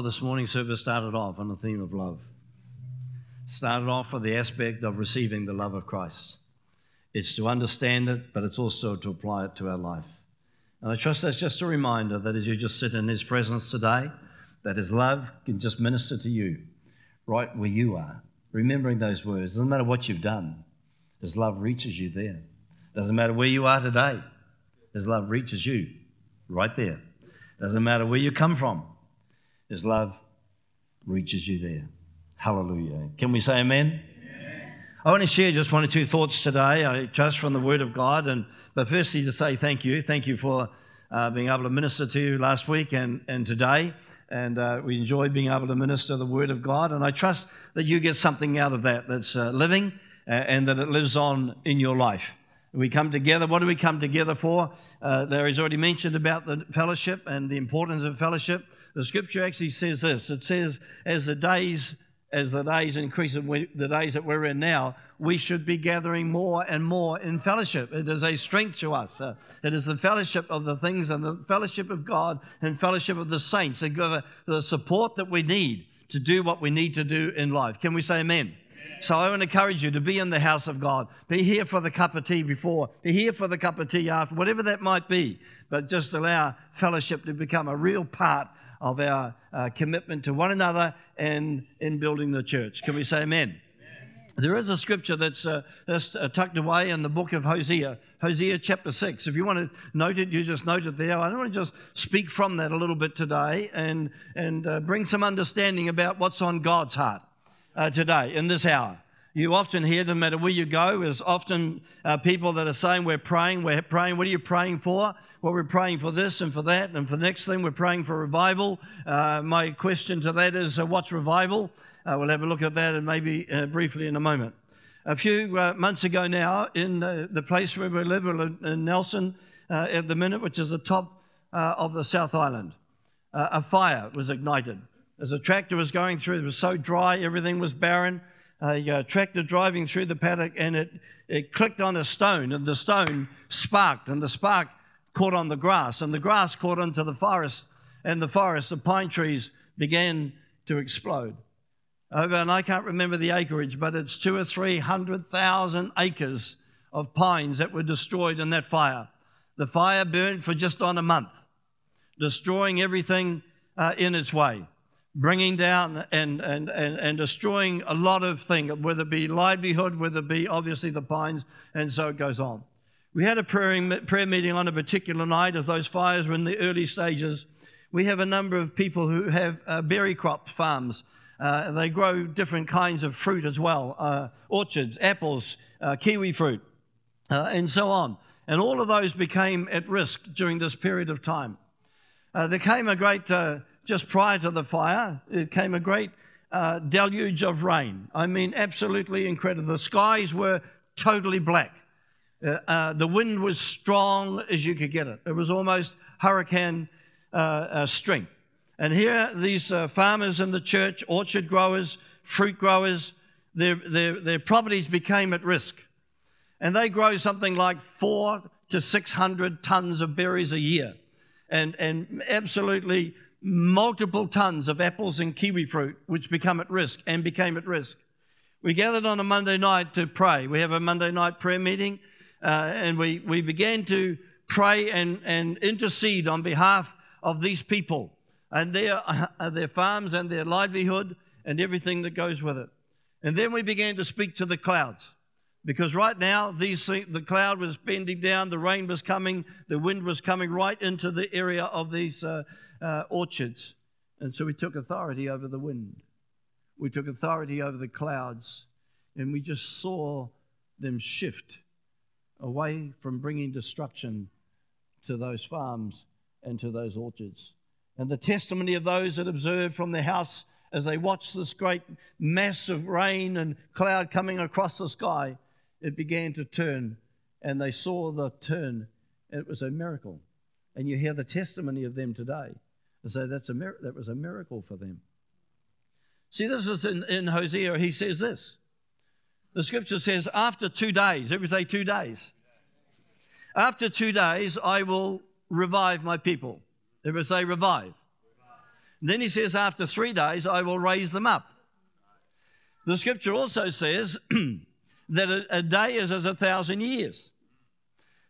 Well, this morning's service started off on the theme of love. Started off with the aspect of receiving the love of Christ. It's to understand it, but it's also to apply it to our life. And I trust that's just a reminder that as you just sit in His presence today, that His love can just minister to you right where you are. Remembering those words, doesn't matter what you've done, His love reaches you there. Doesn't matter where you are today, His love reaches you right there. Doesn't matter where you come from, His love reaches you there. Hallelujah. Can we say amen? amen? I want to share just one or two thoughts today, I trust from the Word of God. And but firstly, to say thank you. Thank you for uh, being able to minister to you last week and, and today. And uh, we enjoy being able to minister the Word of God. And I trust that you get something out of that that's uh, living uh, and that it lives on in your life. We come together. What do we come together for? Uh, Larry's already mentioned about the fellowship and the importance of fellowship. The scripture actually says this it says, as the days as the days increase, the days that we're in now, we should be gathering more and more in fellowship. It is a strength to us. Uh, it is the fellowship of the things and the fellowship of God and fellowship of the saints that give us the support that we need to do what we need to do in life. Can we say amen? So I want to encourage you to be in the house of God. Be here for the cup of tea before, be here for the cup of tea after, whatever that might be. But just allow fellowship to become a real part of our uh, commitment to one another and in building the church. Can we say amen? There is a scripture that's, uh, that's uh, tucked away in the book of Hosea, Hosea chapter 6. If you want to note it, you just note it there. I want to just speak from that a little bit today and, and uh, bring some understanding about what's on God's heart uh, today, in this hour. You often hear, them, no matter where you go, is often uh, people that are saying, We're praying, we're praying. What are you praying for? Well, we're praying for this and for that, and for the next thing, we're praying for revival. Uh, my question to that is, uh, What's revival? Uh, we'll have a look at that and maybe uh, briefly in a moment. A few uh, months ago now, in the place where we live, in Nelson at the minute, which is the top of the South Island, a fire was ignited as a tractor was going through, it was so dry, everything was barren. A uh, tractor driving through the paddock and it, it clicked on a stone, and the stone sparked, and the spark caught on the grass, and the grass caught onto the forest, and the forest, the pine trees began to explode. Over, and I can't remember the acreage, but it's two or three hundred thousand acres of pines that were destroyed in that fire. The fire burned for just on a month, destroying everything uh, in its way bringing down and, and, and, and destroying a lot of things, whether it be livelihood, whether it be obviously the pines, and so it goes on. We had a prayer, prayer meeting on a particular night as those fires were in the early stages. We have a number of people who have uh, berry crop farms. Uh, they grow different kinds of fruit as well uh, orchards, apples, uh, kiwi fruit, uh, and so on. And all of those became at risk during this period of time. Uh, there came a great just prior to the fire, it came a great uh, deluge of rain. I mean, absolutely incredible. The skies were totally black. Uh, uh, the wind was strong as you could get it. It was almost hurricane uh, uh, strength. And here, these uh, farmers in the church, orchard growers, fruit growers, their, their, their properties became at risk. And they grow something like four to 600 tons of berries a year. And, and absolutely multiple tons of apples and kiwi fruit, which become at risk and became at risk. We gathered on a Monday night to pray. We have a Monday night prayer meeting, uh, and we, we began to pray and, and intercede on behalf of these people and their, uh, their farms and their livelihood and everything that goes with it. And then we began to speak to the clouds. Because right now, these, the cloud was bending down, the rain was coming, the wind was coming right into the area of these uh, uh, orchards. And so we took authority over the wind. We took authority over the clouds. And we just saw them shift away from bringing destruction to those farms and to those orchards. And the testimony of those that observed from their house as they watched this great mass of rain and cloud coming across the sky it began to turn, and they saw the turn, it was a miracle. And you hear the testimony of them today. And so that's a mir- that was a miracle for them. See, this is in, in Hosea, he says this. The scripture says, after two days, every say two days. After two days, I will revive my people. Every say revive. Then he says, After three days, I will raise them up. The scripture also says that a, a day is as a thousand years.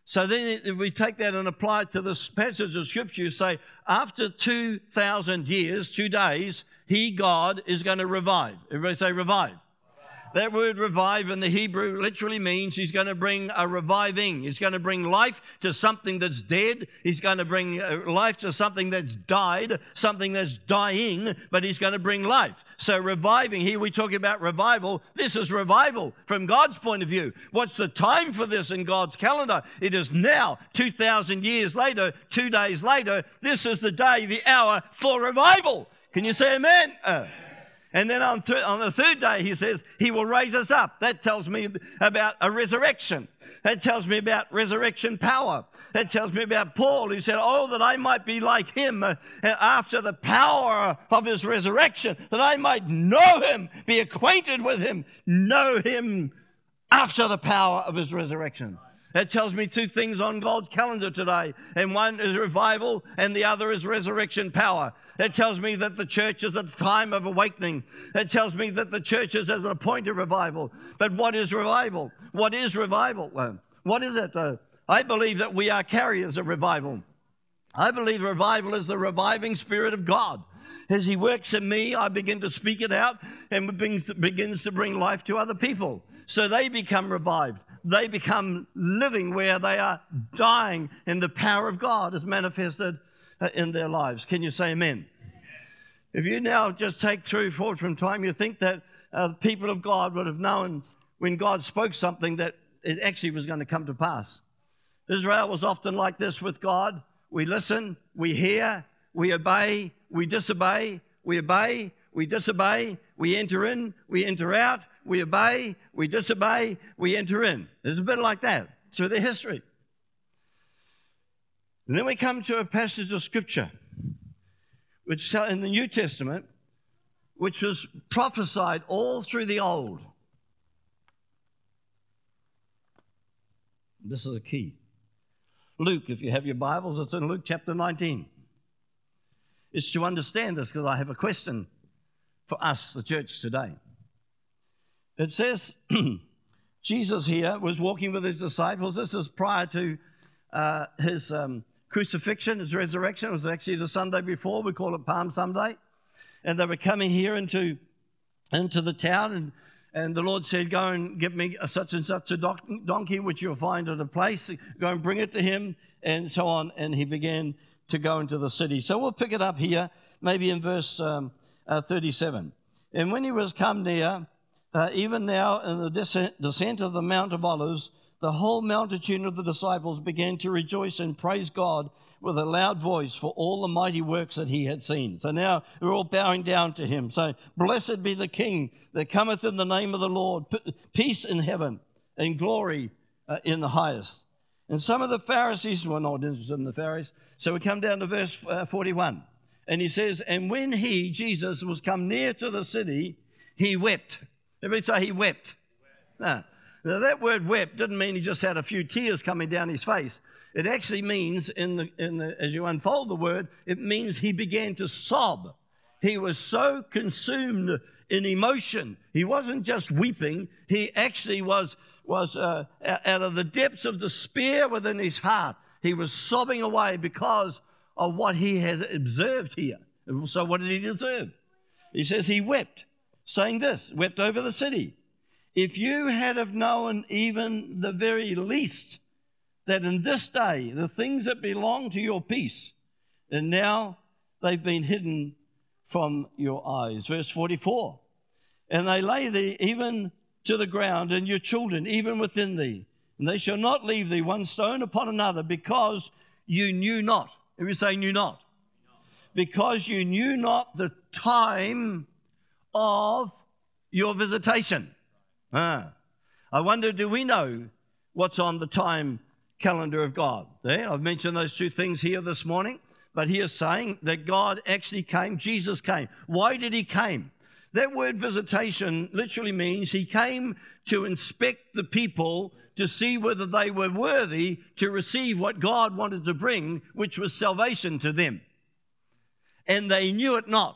So then, if we take that and apply it to this passage of scripture, you say, after 2,000 years, two days, He, God, is going to revive. Everybody say, revive. That word revive in the Hebrew literally means he's going to bring a reviving. He's going to bring life to something that's dead. He's going to bring uh, life to something that's died, something that's dying, but he's going to bring life. So, reviving, here we talk about revival. This is revival from God's point of view. What's the time for this in God's calendar? It is now, 2,000 years later, two days later. This is the day, the hour for revival. Can you say amen? Uh, and then on, th- on the third day, he says, He will raise us up. That tells me about a resurrection. That tells me about resurrection power. That tells me about Paul, who said, Oh, that I might be like him uh, after the power of his resurrection, that I might know him, be acquainted with him, know him after the power of his resurrection. That tells me two things on God's calendar today. And one is revival, and the other is resurrection power. That tells me that the church is at a time of awakening. That tells me that the church is at a point of revival. But what is revival? What is revival? Uh, what is it? Uh, I believe that we are carriers of revival. I believe revival is the reviving spirit of God. As He works in me, I begin to speak it out and begins to bring life to other people. So they become revived they become living where they are dying, and the power of God is manifested uh, in their lives. Can you say amen? If you now just take through forward from time, you think that uh, the people of God would have known when God spoke something that it actually was going to come to pass. Israel was often like this with God. We listen, we hear, we obey, we disobey, we obey, we disobey, we enter in, we enter out, we obey, we disobey, we enter in. There's a bit like that through the history. And then we come to a passage of scripture, which in the New Testament, which was prophesied all through the Old. This is a key. Luke, if you have your Bibles, it's in Luke chapter 19. It's to understand this because I have a question for us, the church today. It says Jesus here was walking with his disciples. This is prior to uh, his um, crucifixion, his resurrection. It was actually the Sunday before. We call it Palm Sunday. And they were coming here into, into the town, and, and the Lord said, Go and get me a such and such a donkey, which you'll find at a place. Go and bring it to him, and so on. And he began to go into the city. So we'll pick it up here, maybe in verse um, uh, 37. And when he was come near, uh, even now, in the descent, descent of the Mount of Olives, the whole multitude of the disciples began to rejoice and praise God with a loud voice for all the mighty works that he had seen. So now we're all bowing down to him. saying, blessed be the King that cometh in the name of the Lord, peace in heaven and glory uh, in the highest. And some of the Pharisees were not interested in the Pharisees. So we come down to verse uh, 41. And he says, And when he, Jesus, was come near to the city, he wept. Everybody say he wept. Now, that word wept didn't mean he just had a few tears coming down his face. It actually means, in the, in the, as you unfold the word, it means he began to sob. He was so consumed in emotion. He wasn't just weeping, he actually was, was uh, out of the depths of despair within his heart. He was sobbing away because of what he has observed here. So, what did he observe? He says he wept saying this, wept over the city. If you had have known even the very least that in this day the things that belong to your peace, and now they've been hidden from your eyes. Verse 44. And they lay thee even to the ground, and your children even within thee. And they shall not leave thee one stone upon another, because you knew not. Every say, knew not. Because you knew not the time of your visitation. Ah. I wonder, do we know what's on the time calendar of God? There, I've mentioned those two things here this morning, but he is saying that God actually came, Jesus came. Why did he came? That word visitation literally means he came to inspect the people to see whether they were worthy to receive what God wanted to bring, which was salvation to them. and they knew it not.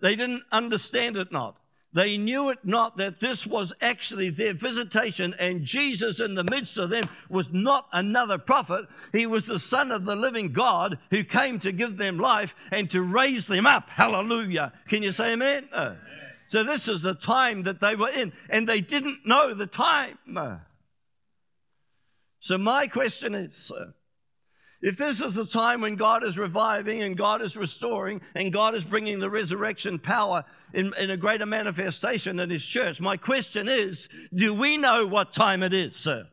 They didn't understand it not. They knew it not that this was actually their visitation, and Jesus in the midst of them was not another prophet. He was the Son of the living God who came to give them life and to raise them up. Hallelujah. Can you say amen? amen. So, this is the time that they were in, and they didn't know the time. Uh, so, my question is if this is the time when God is reviving and God is restoring and God is bringing the resurrection power in, in a greater manifestation in His church, my question is do we know what time it is, sir?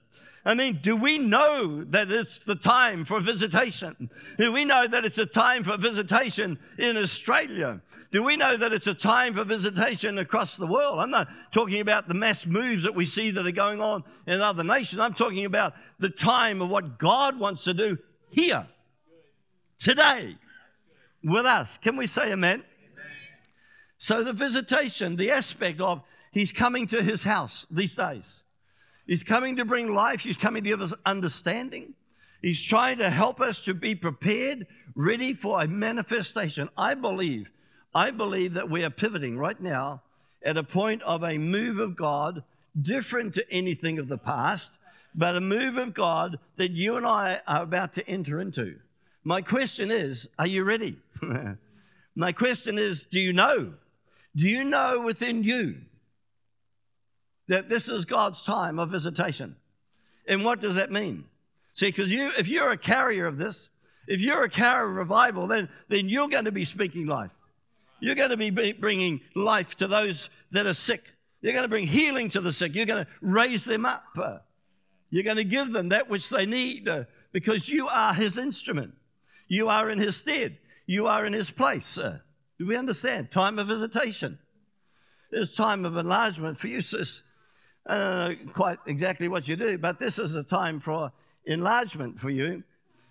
I mean, do we know that it's the time for visitation? Do we know that it's a time for visitation in Australia? Do we know that it's a time for visitation across the world? I'm not talking about the mass moves that we see that are going on in other nations. I'm talking about the time of what God wants to do here, today, with us. Can we say amen? amen? So, the visitation, the aspect of He's coming to His house these days. He's coming to bring life, He's coming to give us understanding. He's trying to help us to be prepared, ready for a manifestation. I believe, I believe that we are pivoting right now at a point of a move of God different to anything of the past but a move of God that you and I are about to enter into. My question is, are you ready? My question is, do you know? Do you know within you that this is God's time of visitation? And what does that mean? See, because you, if you're a carrier of this, if you're a carrier of revival, then, then you're going to be speaking life. You're going to be bringing life to those that are sick. You're going to bring healing to the sick. You're going to raise them up. You're going to give them that which they need uh, because you are his instrument. You are in his stead. You are in his place. Uh, do we understand? Time of visitation. It's time of enlargement for you, sis. I don't know quite exactly what you do, but this is a time for enlargement for you.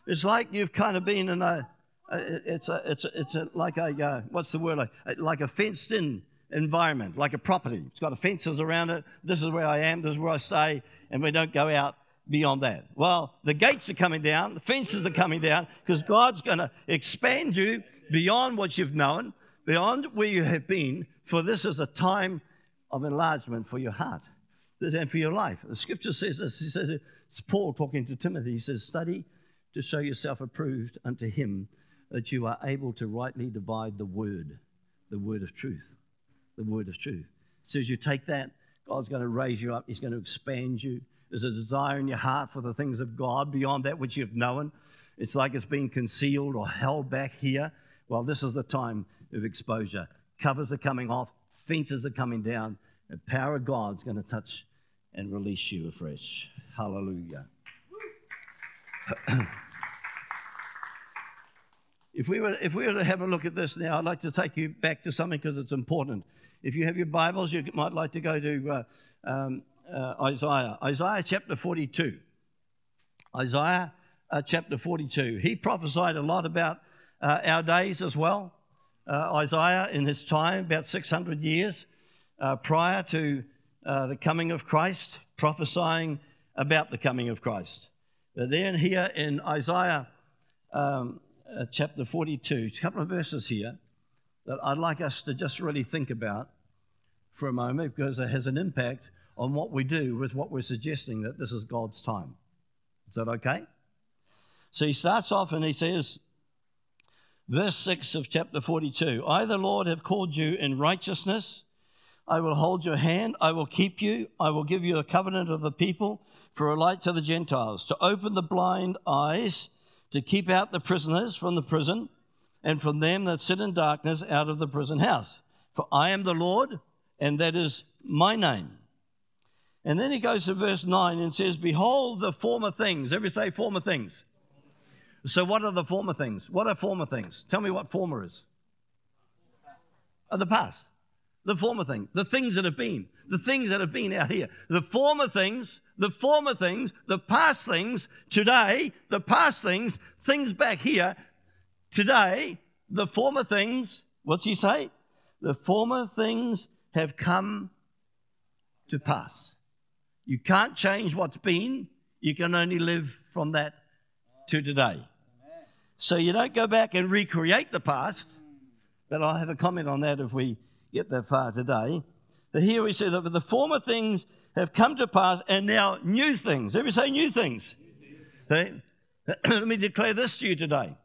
It's like you've kind of been in a, it's a, it's a, it's a, like a, uh, what's the word, like, like a fenced in environment, like a property. It's got fences around it. This is where I am, this is where I stay, and we don't go out beyond that. Well, the gates are coming down, the fences are coming down, because God's going to expand you beyond what you've known, beyond where you have been, for this is a time of enlargement for your heart and for your life. The scripture says this. He says, it's Paul talking to Timothy. He says, Study to show yourself approved unto him that you are able to rightly divide the word, the word of truth the word of truth. So as you take that, God's going to raise you up. He's going to expand you. There's a desire in your heart for the things of God beyond that which you've known. It's like it's been concealed or held back here. Well, this is the time of exposure. Covers are coming off, fences are coming down. The power of God's going to touch and release you afresh. Hallelujah. if we were if we were to have a look at this now, I'd like to take you back to something because it's important. If you have your Bibles, you might like to go to uh, um, uh, Isaiah. Isaiah chapter 42. Isaiah uh, chapter 42. He prophesied a lot about uh, our days as well. Uh, Isaiah, in his time, about 600 years uh, prior to the coming of Christ, prophesying about the coming of Christ. But then, here in Isaiah um, chapter 42, a couple of verses here that I'd like us to just really think about for a moment because it has an impact on what we do with what we're suggesting that this is God's time. Is that okay? So he starts off and he says, verse 6 of chapter 42 I, the Lord, have called you in righteousness. I will hold your hand. I will keep you. I will give you a covenant of the people for a light to the Gentiles, to open the blind eyes, to keep out the prisoners from the prison, and from them that sit in darkness out of the prison house. For I am the Lord and that is my name. And then he goes to verse 9 and says, Behold the former things. Every say former things. So, what are the former things? What are former things? Tell me what former is. The past. The former thing. The things that have been. The things that have been out here. The former things, the former things, the past things, today, the past things, things back here, today, the former things. What's he say? The former things have come to pass. You can't change what's been, you can only live from that to today. So you don't go back and recreate the past, but I'll have a comment on that if we get that far today. But here we see that the former things have come to pass, and now new things. Everybody say new things. Let me declare this to you today.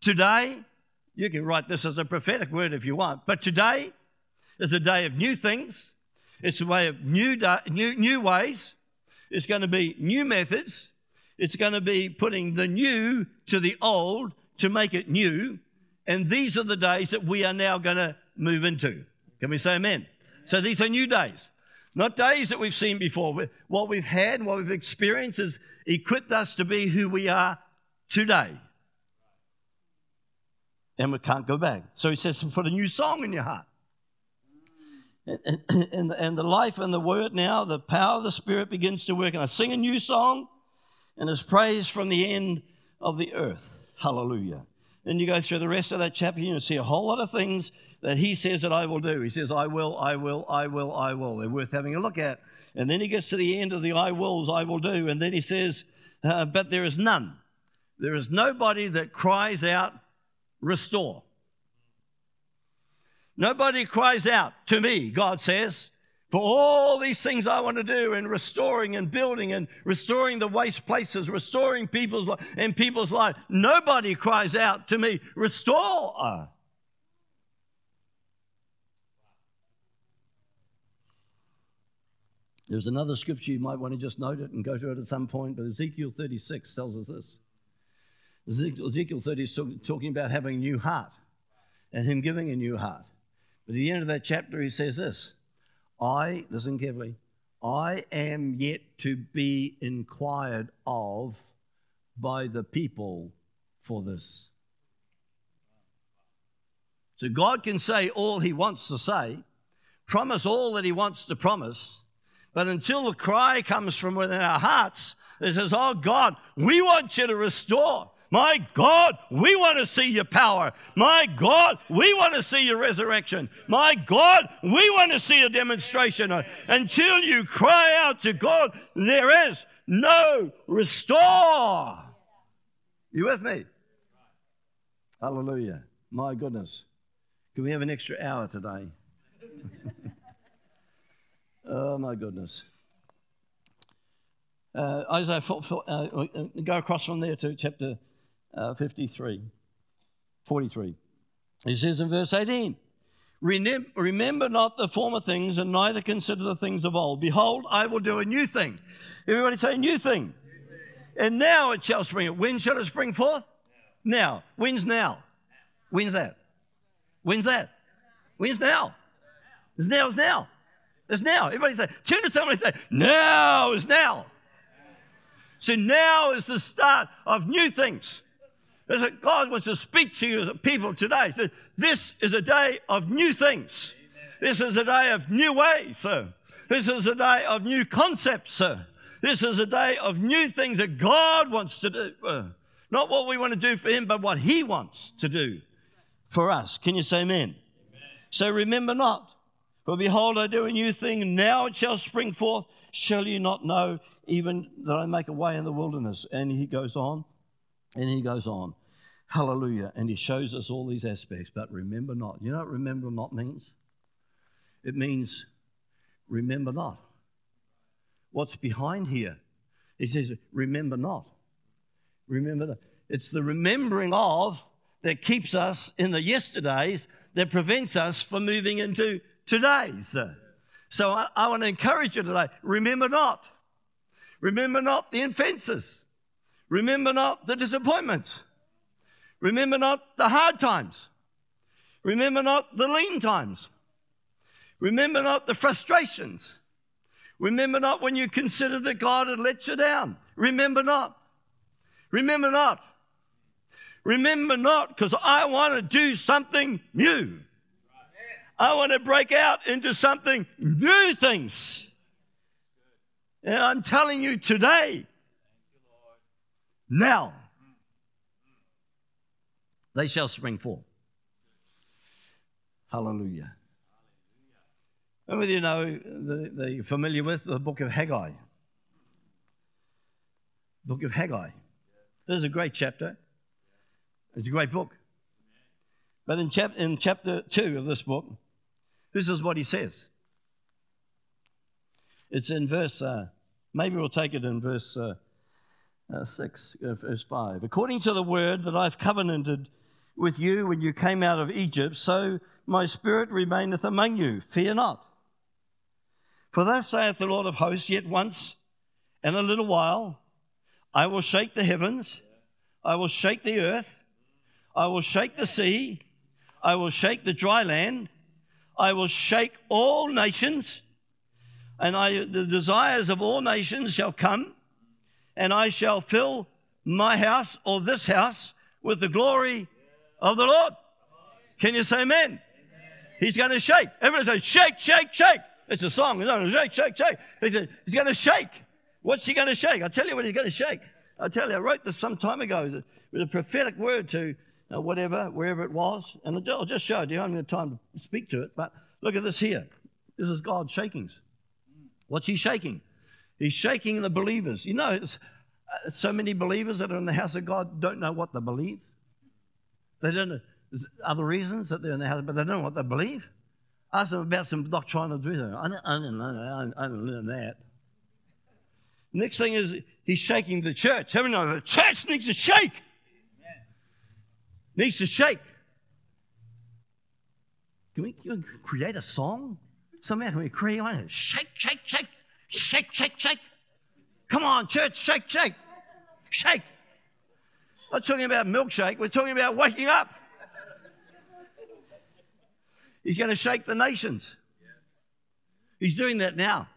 Today, you can write this as a prophetic word if you want, but today is a day of new things. It's a way of new, new, new ways. It's going to be new methods. It's going to be putting the new to the old to make it new. And these are the days that we are now going to move into. Can we say amen? So these are new days, not days that we've seen before. What we've had and what we've experienced has equipped us to be who we are today. And we can't go back. So he says, put a new song in your heart. And, and, the life and the word now, the power of the Spirit begins to work. And I sing a new song, and it's praise from the end of the earth. Hallelujah. Then you go through the rest of that chapter, and you see a whole lot of things that he says that I will do. He says, I will, I will, I will, I will. They're worth having a look at. And then he gets to the end of the I wills, I will do. And then he says, uh, But there is none. There is nobody that cries out, Restore. Nobody cries out to me, God says, for all these things I want to do in restoring and building and restoring the waste places, restoring people's and people's life. Nobody cries out to me, restore. There's another scripture you might want to just note it and go to it at some point, but Ezekiel 36 tells us this. Ezekiel 30 is talking about having a new heart and him giving a new heart. But at the end of that chapter, he says this I, listen carefully, I am yet to be inquired of by the people for this. So God can say all he wants to say, promise all that he wants to promise, but until the cry comes from within our hearts that says, Oh God, we want you to restore. My God, we want to see your power. My God, we want to see your resurrection. My God, we want to see a demonstration. Until you cry out to God, there is no restore. You with me? Hallelujah. My goodness. Can we have an extra hour today? oh, my goodness. Uh, Isaiah, uh, uh, go across from there to chapter uh, 53, 43. He says in verse 18, Remember not the former things, and neither consider the things of old. Behold, I will do a new thing. Everybody say, new thing. And now it shall spring. When shall it spring forth? Now. When's now? When's that? When's that? When's now? It's now is now. It's now. Everybody say, turn to somebody and say, now is now. So now is the start of new things. God wants to speak to you as a people today. So this is a day of new things. This is a day of new ways, sir. This is a day of new concepts, sir. This is a day of new things that God wants to do. Not what we want to do for Him, but what He wants to do for us. Can you say amen? amen? So remember not, for behold, I do a new thing, now it shall spring forth. Shall you not know, even that I make a way in the wilderness? And he goes on, and he goes on. Hallelujah. And he shows us all these aspects. But remember not. You know what remember not means? It means remember not. What's behind here? He says, remember not. Remember that. It's the remembering of that keeps us in the yesterdays that prevents us from moving into today's. So I, I want to encourage you today remember not. Remember not the offenses. Remember not the disappointments. Remember not the hard times. Remember not the lean times. Remember not the frustrations. Remember not when you consider that God had let you down. Remember not. Remember not. Remember not, because I want to do something new. I want to break out into something new things. And I'm telling you today, now, they shall spring forth. Hallelujah. And whether you know, the, the familiar with the book of Haggai. Book of Haggai. This is a great chapter. It's a great book. But in, chap- in chapter 2 of this book, this is what he says. It's in verse, uh, maybe we'll take it in verse uh, uh, 6, uh, verse 5. According to the word that I've covenanted with you when you came out of Egypt, so my spirit remaineth among you. Fear not. For thus saith the Lord of hosts, yet once and a little while I will shake the heavens, I will shake the earth, I will shake the sea, I will shake the dry land, I will shake all nations, and I, the desires of all nations shall come, and I shall fill my house or this house with the glory of the Lord. Can you say amen? He's going to shake. Everybody say, shake, shake, shake. It's a song. He's going to shake, shake, shake. He's going to shake. What's he going to shake? I'll tell you what he's going to shake. I'll tell you, I wrote this some time ago. It was a prophetic word to uh, whatever, wherever it was. And I'll just show it to you. I haven't got time to speak to it. But look at this here. This is God's shakings. What's he shaking? He's shaking the believers. You know, uh, so many believers that are in the house of God don't know what they believe. They don't other reasons that they're in the house, but they don't know what they believe. Ask them about some doctrinal truth. I don't, know that. I don't learn that. Next thing is he's shaking the church. Know the church needs to shake? Needs to shake. Can we, can we create a song? Somehow can we create one? Shake, shake, shake, shake, shake, shake. Come on, church, shake, shake, shake. Not talking about milkshake. We're talking about waking up. He's going to shake the nations. He's doing that now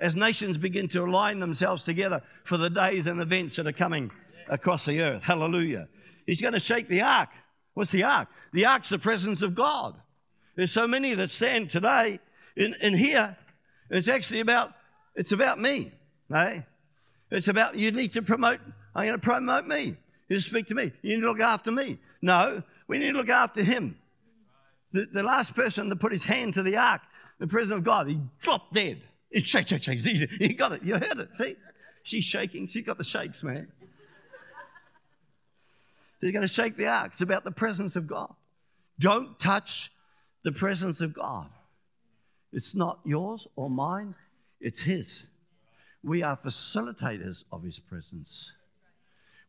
as nations begin to align themselves together for the days and events that are coming across the earth. Hallelujah. He's going to shake the ark. What's the ark? The ark's the presence of God. There's so many that stand today in, in here. It's actually about, it's about me. Eh? It's about, you need to promote, I'm going to promote me. You need to speak to me. You need to look after me. No, we need to look after him. The, the last person that put his hand to the ark, the presence of God, he dropped dead. He shake, shake, shake. You got it. You heard it. See? She's shaking. She got the shakes, man. He's going to shake the ark. It's about the presence of God. Don't touch the presence of God. It's not yours or mine, it's His. We are facilitators of His presence.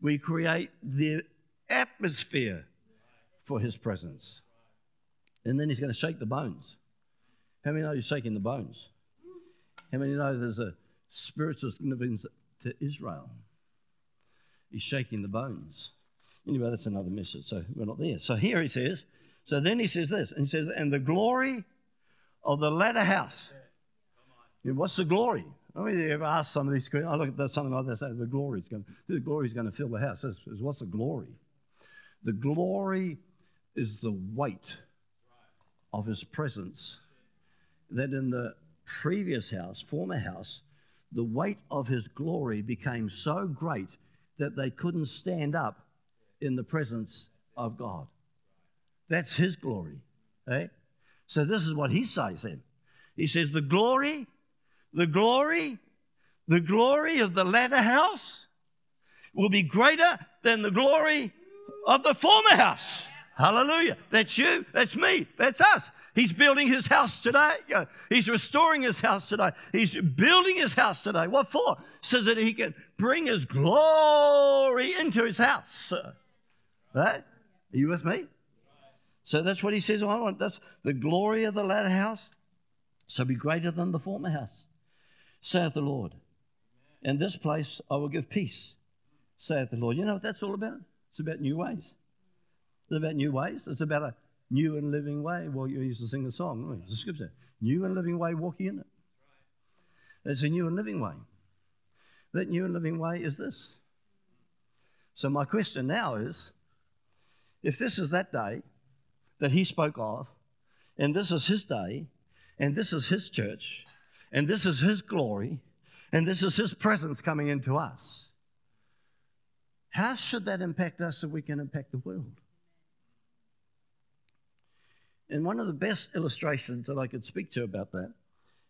We create the atmosphere for His presence. And then He's going to shake the bones. How many know He's shaking the bones? How many know there's a spiritual significance to Israel? He's shaking the bones. Anyway, that's another message, so we're not there. So here he says, so then he says this, and he says, and the glory of the latter house. Know, what's the glory? I mean, you ever ask some of these I look at something like say the glory is going, the glory is going to fill the house. Says, what's the glory? The glory is the weight of his presence that in the previous house, former house, the weight of his glory became so great that they couldn't stand up in the presence of God. That's his glory. Eh? So this is what he says then. He says, The glory, the glory, the glory of the latter house will be greater than the glory of the former house. Hallelujah. That's you. That's me. That's us. He's building his house today. He's restoring his house today. He's building his house today. What for? So that he can bring his glory into his house. Right? Are you with me? So that's what he says. I want that's the glory of the latter house shall be greater than the former house, saith the Lord. In this place I will give peace, saith the Lord. You know what that's all about? It's about new ways. It's about new ways. It's about a new and living way. Well, you used to sing the song, it's a scripture. New and living way, walking in it. It's a new and living way. That new and living way is this. So, my question now is if this is that day that he spoke of, and this is his day, and this is his church, and this is his glory, and this is his presence coming into us, how should that impact us so we can impact the world? And one of the best illustrations that I could speak to about that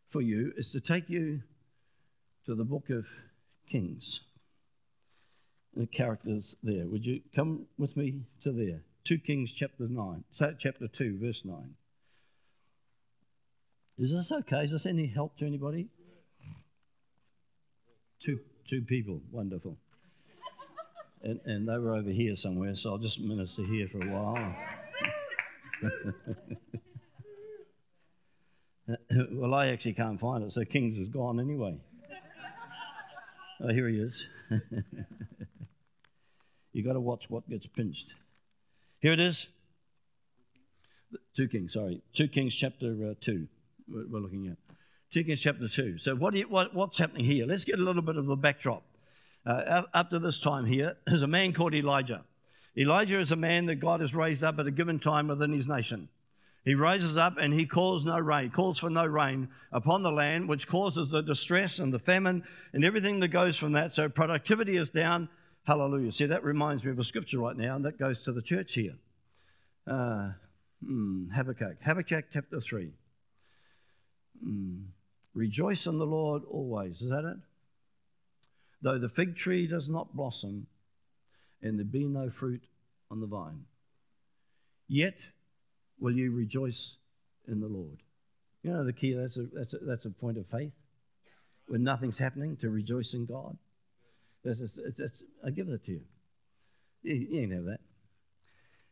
for you is to take you to the book of Kings. The characters there. Would you come with me to there? 2 Kings chapter 9, chapter 2, verse 9. Is this okay? Is this any help to anybody? Two, two people. Wonderful. And, and they were over here somewhere, so I'll just minister here for a while. well, I actually can't find it, so Kings is gone anyway. Oh, here he is. You've got to watch what gets pinched. Here it is. Two Kings, sorry. Two Kings chapter uh, 2, we're looking at. Two Kings chapter 2. So, what, you, what what's happening here? Let's get a little bit of the backdrop. Uh, up to this time here, there's a man called Elijah. Elijah is a man that God has raised up at a given time within his nation. He rises up and he calls no rain, calls for no rain upon the land, which causes the distress and the famine and everything that goes from that. So productivity is down. Hallelujah. See, that reminds me of a scripture right now, and that goes to the church here. Uh, hmm, Habakkuk, Habakkuk chapter 3. Hmm. Rejoice in the Lord always. Is that it? Though the fig tree does not blossom and there be no fruit on the vine, yet will you rejoice in the Lord. You know the key, that's a, that's a, that's a point of faith. When nothing's happening, to rejoice in God. That's, that's, I give that to you. You, you can have that.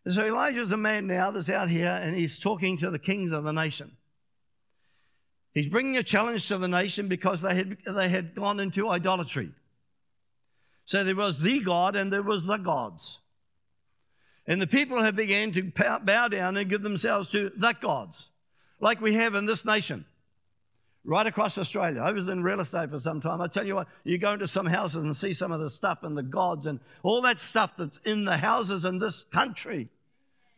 And so Elijah's a man now that's out here and he's talking to the kings of the nation. He's bringing a challenge to the nation because they had, they had gone into idolatry. So there was the God and there was the gods. And the people have begun to bow down and give themselves to the gods, like we have in this nation, right across Australia. I was in real estate for some time. I tell you what, you go into some houses and see some of the stuff and the gods and all that stuff that's in the houses in this country.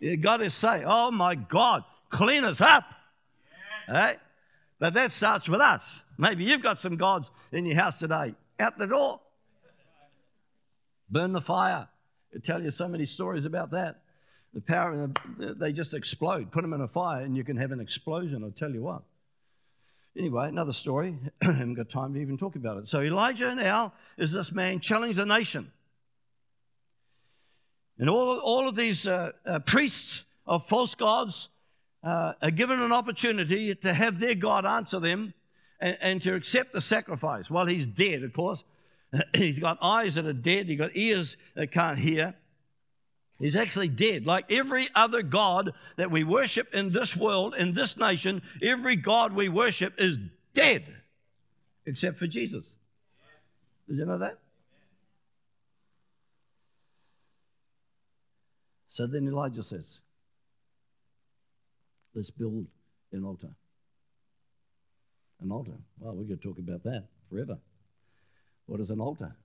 You got to say, oh my God, clean us up. Yeah. But that starts with us. Maybe you've got some gods in your house today. Out the door. Burn the fire. I tell you so many stories about that. The power, they just explode. Put them in a fire and you can have an explosion, I'll tell you what. Anyway, another story. I haven't got time to even talk about it. So Elijah now is this man challenging the nation. And all, all of these uh, uh, priests of false gods uh, are given an opportunity to have their God answer them and, and to accept the sacrifice. While he's dead, of course, he's got eyes that are dead, he's got ears that can't hear. He's actually dead. Like every other God that we worship in this world, in this nation, every God we worship is dead except for Jesus. Did you know that? So then Elijah says, Let's build an altar. An altar. Well, we could talk about that forever. What is an altar?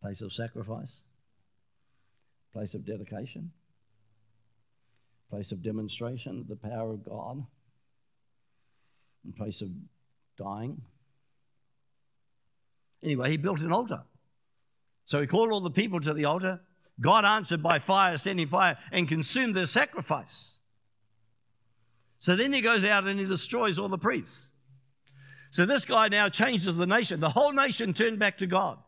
Place of sacrifice, place of dedication, place of demonstration of the power of God, and place of dying. Anyway, he built an altar. So he called all the people to the altar. God answered by fire, sending fire, and consumed their sacrifice. So then he goes out and he destroys all the priests. So this guy now changes the nation. The whole nation turned back to God.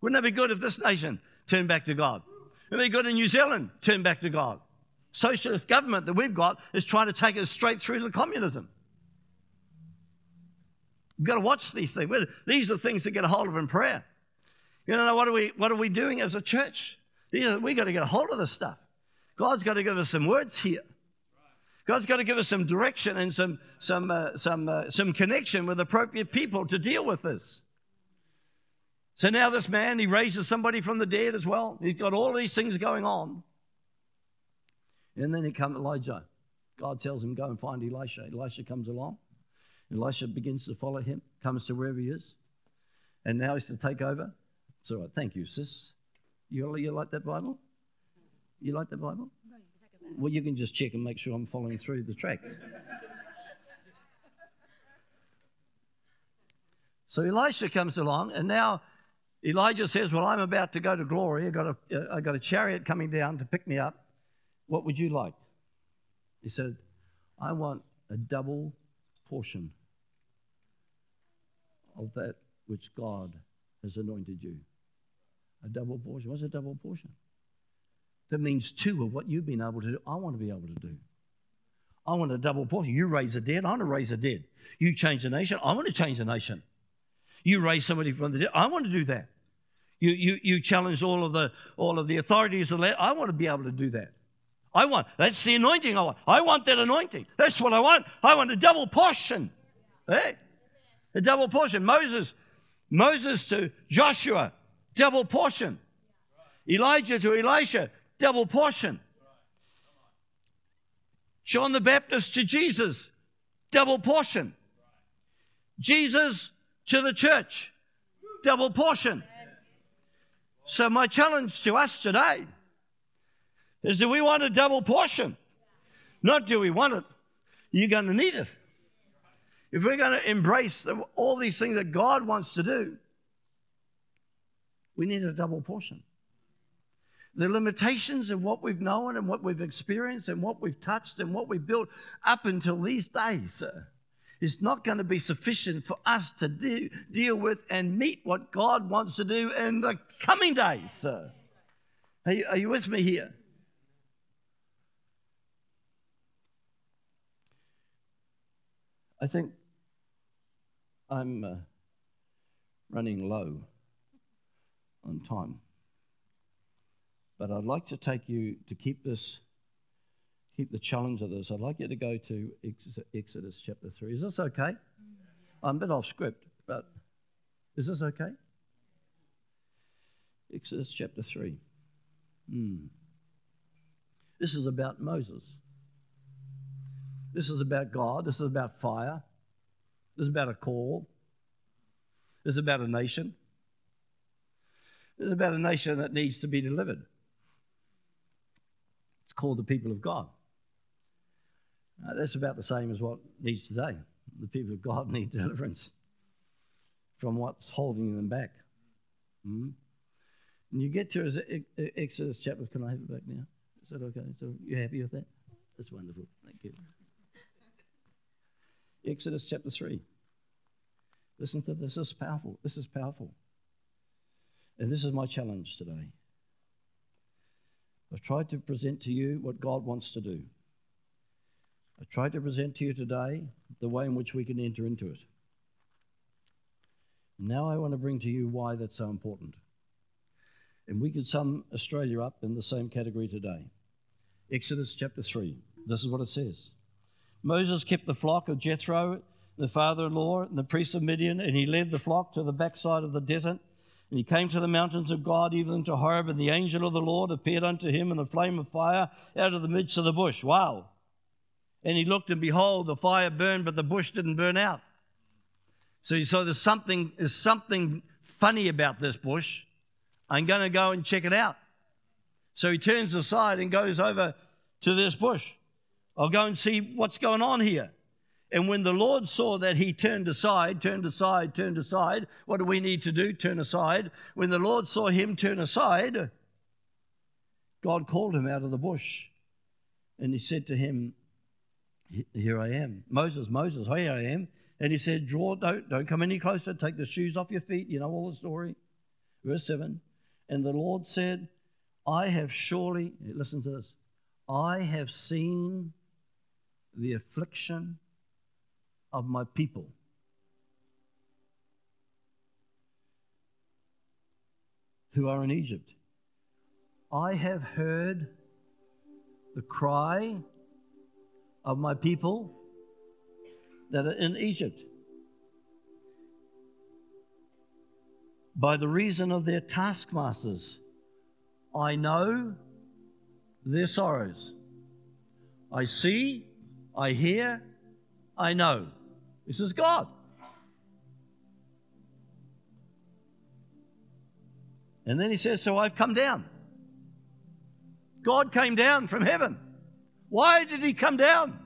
Wouldn't it be good if this nation turned back to God? Wouldn't It'd be good if New Zealand turned back to God. Socialist government that we've got is trying to take us straight through to communism. We've got to watch these things. These are things to get a hold of in prayer. You know, what are we, what are we doing as a church? We've got to get a hold of this stuff. God's got to give us some words here. God's got to give us some direction and some, some, uh, some, uh, some connection with appropriate people to deal with this. So now this man, he raises somebody from the dead as well. He's got all these things going on. And then he comes Elijah. God tells him, go and find Elisha. Elisha comes along. Elisha begins to follow him, comes to wherever he is. And now he's to take over. Right. Thank you, sis. You, you like that Bible? You like that Bible? Well, you can just check and make sure I'm following through the track. so Elisha comes along, and now Elijah says, Well, I'm about to go to glory. I got a, uh, got a chariot coming down to pick me up. What would you like? He said, I want a double portion of that which God has anointed you. A double portion. What's a double portion? That means two of what you've been able to do, I want to be able to do. I want a double portion. You raise the dead, I want to raise the dead. You change the nation, I want to change the nation. You raise somebody from the dead, I want to do that. You, you, you challenge all of the all of the authorities of that. I want to be able to do that. I want that's the anointing I want. I want that anointing. That's what I want. I want a double portion. Hey, a double portion. Moses, Moses to Joshua, double portion. Elijah to Elisha, double portion. John the Baptist to Jesus, double portion. Jesus to the church, double portion. So, my challenge to us today is do we want a double portion? Not do we want it, you're going to need it. If we're going to embrace all these things that God wants to do, we need a double portion. The limitations of what we've known and what we've experienced and what we've touched and what we've built up until these days is not going to be sufficient for us to deal with and meet what God wants to do in the coming days. Are, you, are you with me here? I think I'm uh, running low on time. But I'd like to take you to keep this, keep the challenge of this. I'd like you to go to Exodus chapter 3. Is this okay? I'm a bit off script, but is this okay? Exodus chapter 3. Hmm. This is about Moses. This is about God. This is about fire. This is about a call. This is about a nation. This is about a nation that needs to be delivered. Called the people of God. Uh, that's about the same as what needs today. The people of God need deliverance from what's holding them back. Mm-hmm. And you get to Exodus chapter. Can I have it back now? Is that okay? So you happy with that? That's wonderful. Thank you. Exodus chapter 3. Listen to this. This is powerful. This is powerful. And this is my challenge today. I've tried to present to you what God wants to do. I've tried to present to you today the way in which we can enter into it. Now I want to bring to you why that's so important. And we could sum Australia up in the same category today. Exodus chapter 3. This is what it says. Moses kept the flock of Jethro, the father in law, and the priest of Midian, and he led the flock to the backside of the desert. And he came to the mountains of God, even to Horeb, and the angel of the Lord appeared unto him in a flame of fire out of the midst of the bush. Wow. And he looked, and behold, the fire burned, but the bush didn't burn out. So he saw there's something, there's something funny about this bush. I'm going to go and check it out. So he turns aside and goes over to this bush. I'll go and see what's going on here. And when the Lord saw that he turned aside, turned aside, turned aside, what do we need to do? Turn aside. When the Lord saw him turn aside, God called him out of the bush and he said to him, Here I am. Moses, Moses, here I am. And he said, Draw, don't, don't come any closer, take the shoes off your feet. You know all the story. Verse 7. And the Lord said, I have surely, listen to this, I have seen the affliction of my people. Who are in Egypt. I have heard the cry of my people that are in Egypt. By the reason of their taskmasters, I know their sorrows. I see I hear, I know. This is God. And then he says, So I've come down. God came down from heaven. Why did he come down?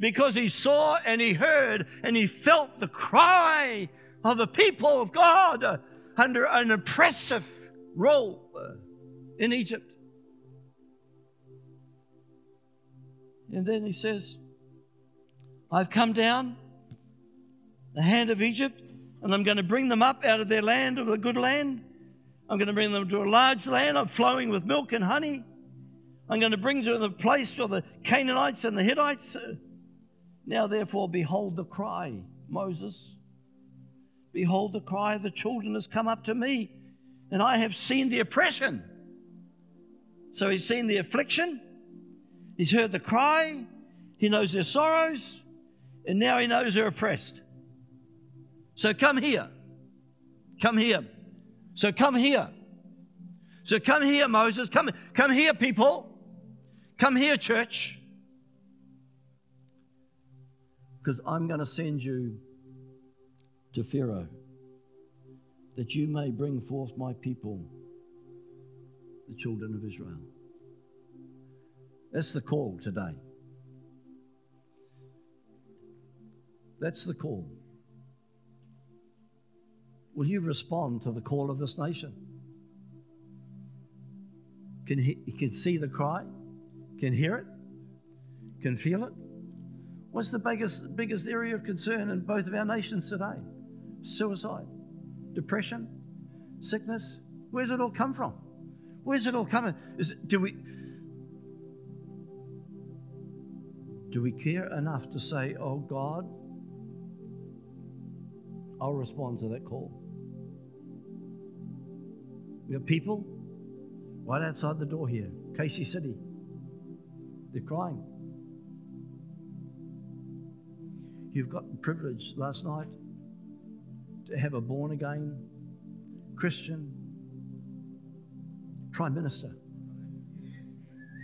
Because he saw and he heard and he felt the cry of the people of God under an oppressive rule in Egypt. And then he says, I've come down the hand of Egypt, and I'm going to bring them up out of their land, of the good land. I'm going to bring them to a large land of flowing with milk and honey. I'm going to bring to the place of the Canaanites and the Hittites. Uh, now, therefore, behold the cry, Moses. Behold the cry of the children has come up to me, and I have seen the oppression. So he's seen the affliction, he's heard the cry, he knows their sorrows, and now he knows they're oppressed. So come here. Come here. So come here. So come here, Moses. Come, come here, people. Come here, church. Because I'm going to send you to Pharaoh that you may bring forth my people, the children of Israel. That's the call today. That's the call. Will you respond to the call of this nation? Can he, he can see the cry? Can hear it? Can feel it? What's the biggest, biggest area of concern in both of our nations today? Suicide, depression, sickness. Where's it all come from? Where's it all coming? Is it, do we do we care enough to say, "Oh God, I'll respond to that call"? We have people right outside the door here, Casey City. They're crying. You've got the privilege last night to have a born again Christian Prime Minister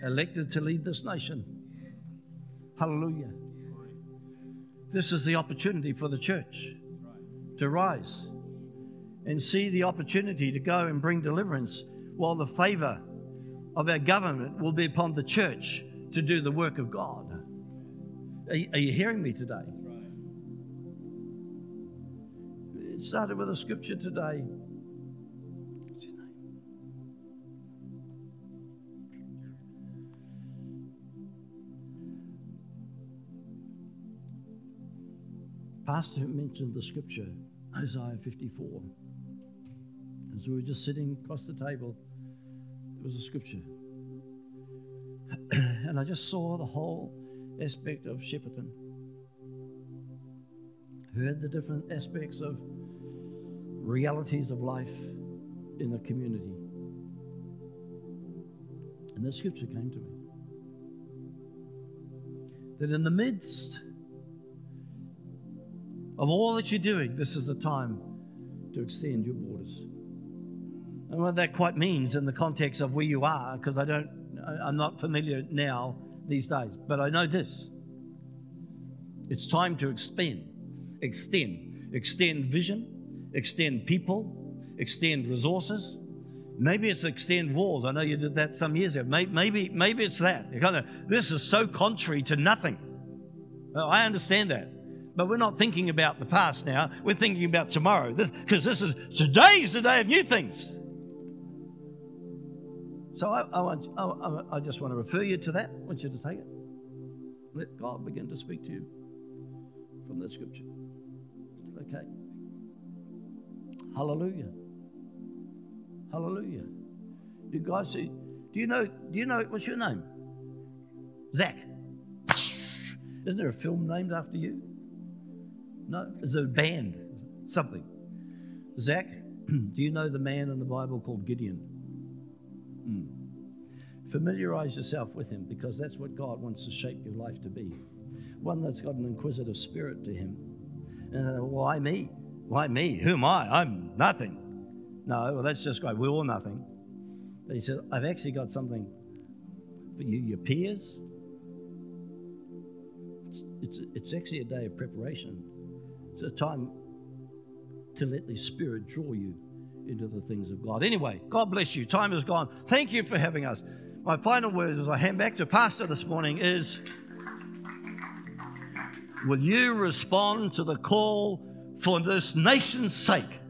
elected to lead this nation. Hallelujah. This is the opportunity for the church to rise and see the opportunity to go and bring deliverance while the favor of our government will be upon the church to do the work of God. Are, are you hearing me today? It started with a scripture today. Pastor mentioned the scripture, Isaiah 54. As we were just sitting across the table, it was a scripture. and I just saw the whole aspect of Shepparton. Heard the different aspects of realities of life in the community. And the scripture came to me that in the midst of all that you're doing, this is the time to extend your borders. And what that quite means in the context of where you are, because I don't, I'm not familiar now these days, but I know this. It's time to expand, extend, extend vision, extend people, extend resources. Maybe it's extend walls. I know you did that some years ago. Maybe, maybe, it's that. You kind of, this is so contrary to nothing. I understand that. But we're not thinking about the past now. We're thinking about tomorrow. Because this, this, is today is the day of new things. So I, I, want, I, I just want to refer you to that. I want you to take it. Let God begin to speak to you from the scripture. Okay. Hallelujah. Hallelujah. You guys see? Do you know? Do you know what's your name? Zach. Isn't there a film named after you? No, it's a band, something. Zach, do you know the man in the Bible called Gideon? Mm. Familiarize yourself with him because that's what God wants to shape your life to be. One that's got an inquisitive spirit to him. Uh, why me? Why me? Who am I? I'm nothing. No, well, that's just great. We're all nothing. But he said, I've actually got something for you, your peers. It's, it's, it's actually a day of preparation. It's a time to let the Spirit draw you into the things of God. Anyway, God bless you. Time is gone. Thank you for having us. My final words as I hand back to Pastor this morning is Will you respond to the call for this nation's sake